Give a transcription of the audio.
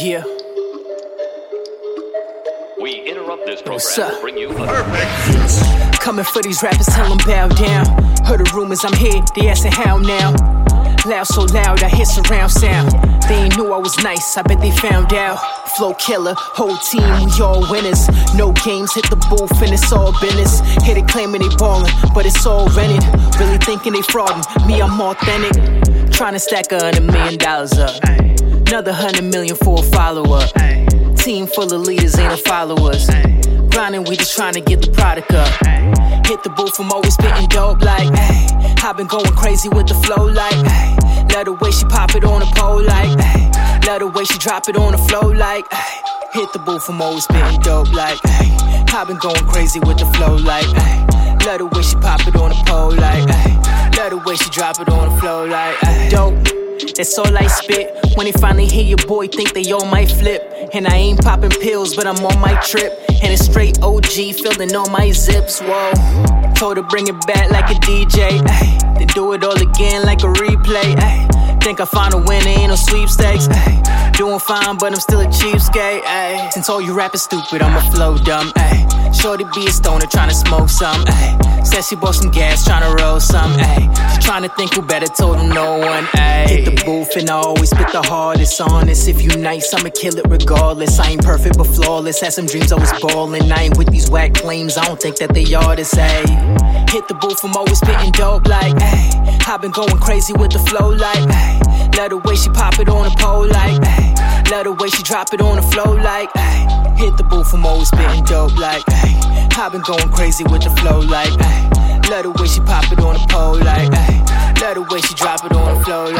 Yeah. We interrupt this What's program up? to bring you a Perfect. Coming for these rappers, tell them bow down. Heard the rumors I'm here, they asking how now. Loud so loud, I hear surround sound. They ain't knew I was nice, I bet they found out. Flow killer, whole team, we all winners. No games, hit the booth and it's all business. Hit it claiming they ballin', but it's all rented. Really thinking they fraudin', me I'm authentic. Trying to stack a hundred million dollars up. Another hundred million for a follow up. Team full of leaders, ain't no followers. Grinding, we just trying to get the product up. Hit the booth, I'm always spitting dope like. I've been going crazy with the flow like. Love the way she pop it on the pole like. Love the way she drop it on the flow like. Hit the booth, I'm always spitting dope like. I've been going crazy with the flow like. Love the way she pop it on the pole like. The way she drop it on the floor like. Ay. Dope. That's all I spit. When they finally hear your boy, think they all might flip. And I ain't popping pills, but I'm on my trip. And it's straight OG, filling all my zips. Whoa. Told her bring it back like a DJ. Ay. Do it all again like a replay. Ay. Think I find a winner, ain't no sweepstakes. Ay. Doing fine, but I'm still a cheapskate. Ay. Since all you rappers stupid, I'ma flow dumb. Ay. Shorty be a stoner, tryna smoke some. Ay. Said she bought some gas, tryna roll some. Ay. She tryna think who better, told him no one. Ay. Hit the booth and I always spit the hardest. Honest, if you nice, I'ma kill it regardless. I ain't perfect but flawless. Had some dreams I was ballin'. I ain't with these whack claims. I don't think that they artists. Ay. Hit the booth, I'm always spitting dope like. Ay. I've been going crazy with the flow like. Ay. Love the way she pop it on the pole like. Ay. Love the way she drop it on the flow like. Ay. Hit the booth, I'm always spitting dope like. Ay. I've been going crazy with the flow like. Ay. Love the way she pop it on the pole like. Ay. Love the way she drop it on the flow like.